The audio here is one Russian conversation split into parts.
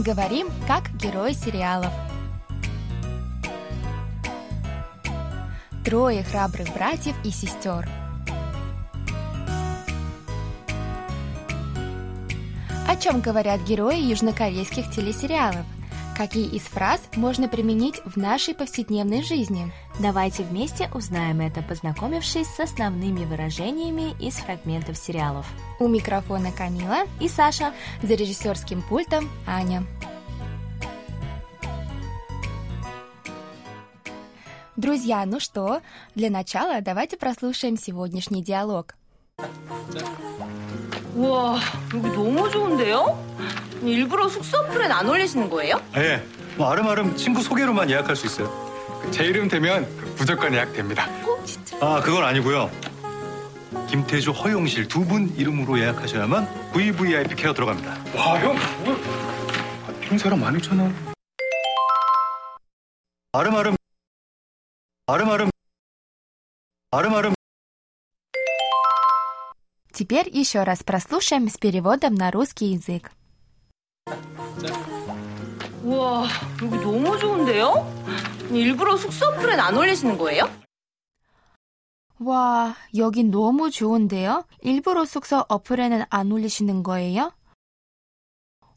Говорим, как герои сериалов. Трое храбрых братьев и сестер. О чем говорят герои южнокорейских телесериалов? Какие из фраз можно применить в нашей повседневной жизни? Давайте вместе узнаем это, познакомившись с основными выражениями из фрагментов сериалов. У микрофона Камила И Саша. за режиссерским пультом Аня. Друзья, ну что, для начала давайте прослушаем сегодняшний диалог. 와, 여기 너무 좋은데요? 일부러 숙소 어플엔 안 올리시는 거예요? 예, 뭐 아름아름 친구 소개로만 예약할 수 있어요. 제 이름 되면 무조건 예약됩니다. 어, 진짜. 아, 그건 아니고요. 김태주, 허용실 두 분 이름으로 예약하셔야만 VVIP 케어 들어갑니다. 와, 형, 뭐, 아, 이런 사람 많잖아. 아름아름, 아름아름, 아름아름. Теперь еще раз прослушаем с переводом на русский язык. 와, 여기 너무 좋은데요? 일부러 숙소 어플엔 안 올리시는 거예요? 와, 여긴 너무 좋은데요? 일부러 숙소 어플에는 안 올리시는 거예요?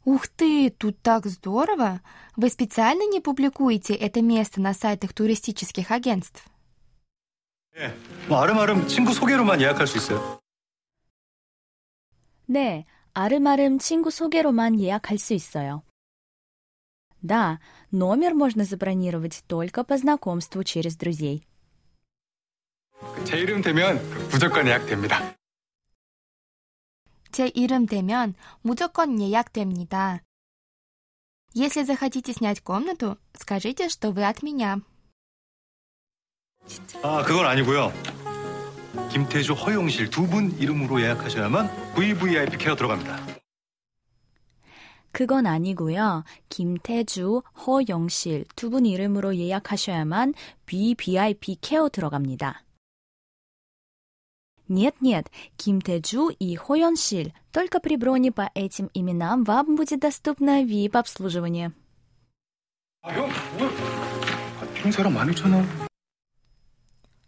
Ух ты, тут так здорово! Вы специально не публикуете это место на сайтах туристических агентств? 예, 뭐 아름아름 친구 소개로만 예약할 수 있어요. 네, 아름아름 친구 소개로만 예약할 수 있어요. Да, номер можно забронировать только по знакомству через друзей. 제 이름 되면 무조건 예약됩니다. 제 이름 되면 무조건 예약됩니다. Если захотите снять комнату, скажите, что вы от меня. 아, 그건 아니고요. 김태주, 허용실 두 분 이름으로 예약하셔야만 VVIP 케어 들어갑니다. 그건 아니고요. 김태주, 허영실 두 분 이름으로 예약하셔야만 BVIP 케어 들어갑니다. Нет-нет, Кимтэджу и Хоёншиль. Только при броне по этим именам вам будет доступно VIP-обслуживание. 아, 형, 뭐, 아, 이런 사람 많잖아.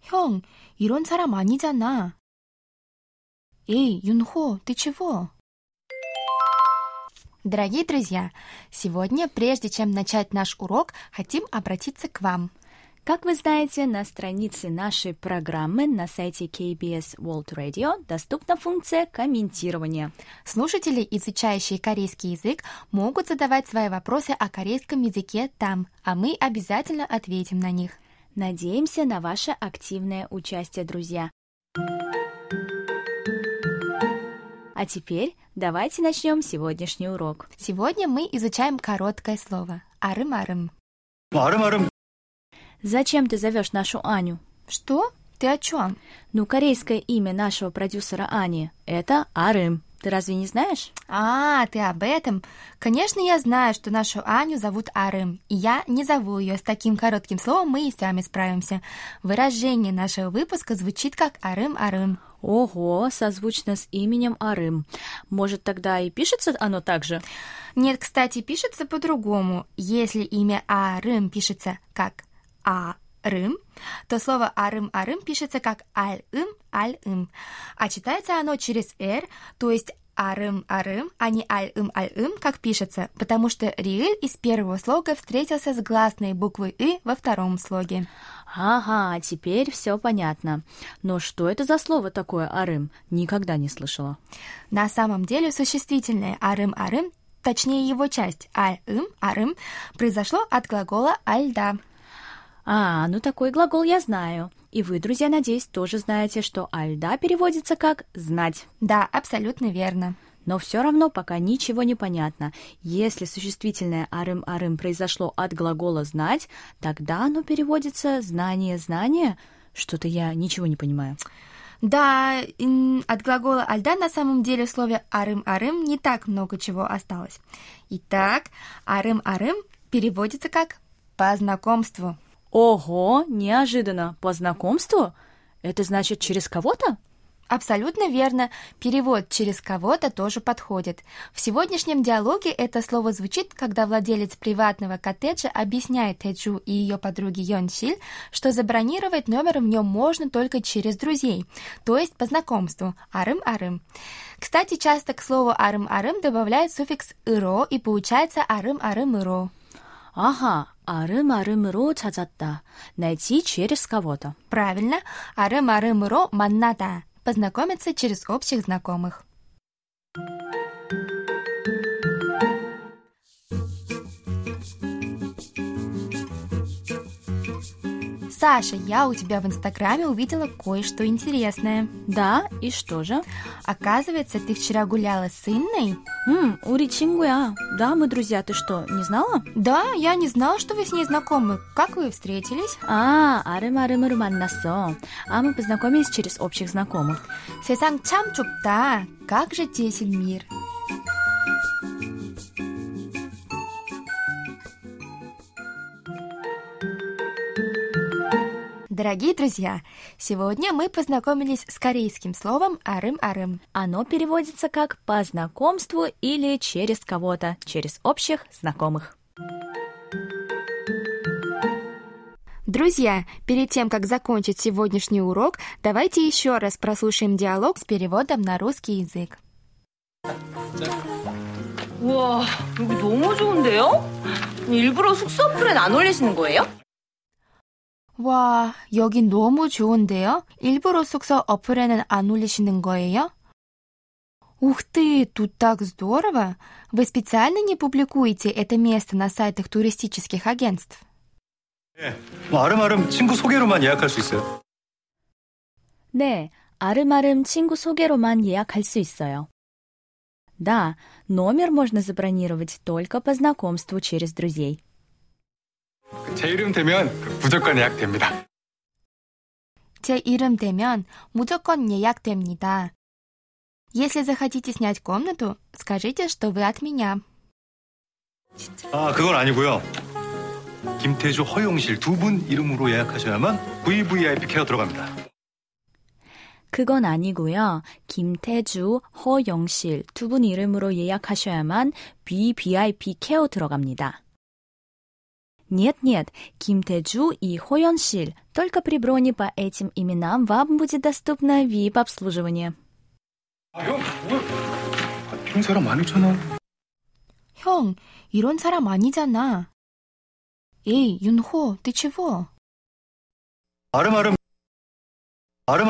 형, 이런 사람 아니잖아. Эй, Юнхо, ты чего? Дорогие друзья, сегодня, прежде чем начать наш урок, хотим обратиться к вам. Как вы знаете, на странице нашей программы на сайте KBS World Radio доступна функция комментирования. Слушатели, изучающие корейский язык, могут задавать свои вопросы о корейском языке там, а мы обязательно ответим на них. Надеемся на ваше активное участие, друзья. А теперь давайте начнем сегодняшний урок. Сегодня мы изучаем короткое слово «арым-арым». «Арым-арым». Зачем ты зовешь нашу Аню? Что? Ты о чем? Ну, корейское имя нашего продюсера Ани – это Арым. Ты разве не знаешь? А, ты об этом? Конечно, я знаю, что нашу Аню зовут Арым, и я не зову ее с таким коротким словом, мы и сами справимся. Выражение нашего выпуска звучит как Арым-Арым. Ого, созвучно с именем Арым. Может, тогда и пишется оно так же? Нет, кстати, пишется по-другому. Если имя Арым пишется как А-рым, то слово Арым-Арым пишется как Аль-ым, Аль-ым. А читается оно через «р», то есть Арым-Арым, а не Аль-ым, как пишется, потому что Риэль из первого слога встретился с гласной буквой «и» во втором слоге. Ага, теперь все понятно. Но что это за слово такое Арым? Никогда не слышала. На самом деле существительное «арым-арым», точнее его часть «аль-ым», «арым», произошло от глагола «альда». А, ну такой глагол я знаю. И вы, друзья, надеюсь, тоже знаете, что альда переводится как «знать». Да, абсолютно верно. Но все равно пока ничего не понятно. Если существительное «арым-арым» произошло от глагола «знать», тогда оно переводится «знание-знание». Что-то я ничего не понимаю. Да, от глагола «альда» на самом деле в слове «арым-арым» не так много чего осталось. Итак, «арым-арым» переводится как «по знакомству». Ого, неожиданно. По знакомству? Это значит через кого-то? Абсолютно верно. Перевод через кого-то тоже подходит. В сегодняшнем диалоге это слово звучит, когда владелец приватного коттеджа объясняет Тэджу и ее подруге Йонсиль, что забронировать номер в нем можно только через друзей, то есть по знакомству. Арым-арым. Кстати, часто к слову арым-арым добавляют суффикс «ыро» и получается арым-арым-ыро. Ага, 아름아름으로 찾았다. Найти через кого-то. Правильно. 아름아름으로 만나다. Познакомиться через общих знакомых. Саша, я у тебя в Инстаграме увидела кое-что интересное. Да, и что же? Оказывается, ты вчера гуляла с Инной? Ммм, Ури Чингуя. Да, мы друзья, ты что, не знала? Да, я не знала, что вы с ней знакомы. Как вы встретились? А, арымарымыр Насо. А мы познакомились через общих знакомых. Сесанг чам чупта. Как же тесен мир. Дорогие друзья, сегодня мы познакомились с корейским словом арым-арым. Оно переводится как «по знакомству» или «через кого-то», через общих знакомых. Друзья, перед тем, как закончить сегодняшний урок, давайте еще раз прослушаем диалог с переводом на русский язык. 우와, 여기 너무 좋은데요? 일부러 숙소 어플엔 안 올리시는 거예요? 와, 여기 너무 좋은데요? 일부러 숙소 어플에는 안 올리시는 거예요? Ух ты, тут так здорово! Вы специально не публикуете это место на сайтах туристических агентств? 예, 뭐 아름아름 친구 소개로만 예약할 수 있어요. 네, 아름아름 친구 소개로만 예약할 수 있어요. Да, номер можно забронировать только по знакомству через друзей. 제 이름 되면 무조건 예약됩니다. 제 이름 되면 무조건 예약됩니다. Если захотите снять комнату, скажите, что вы от меня. 아, 그건 아니고요. 김태주, 허용실 두 분 이름으로 예약하셔야만 VVIP 케어 들어갑니다. 그건 아니고요. 김태주, 허영실 두 분 이름으로 예약하셔야만 BVIP 케어 들어갑니다. Нет, нет, Кимтэджу и Хоёншиль. Только при броне по этим именам вам будет доступно VIP-обслуживание. 아, 형, 뭐? 아, 이런 사람 많잖아. 형, 이런 사람 아니잖아. 에이, 윤호, ты чего? 아름아름, 아름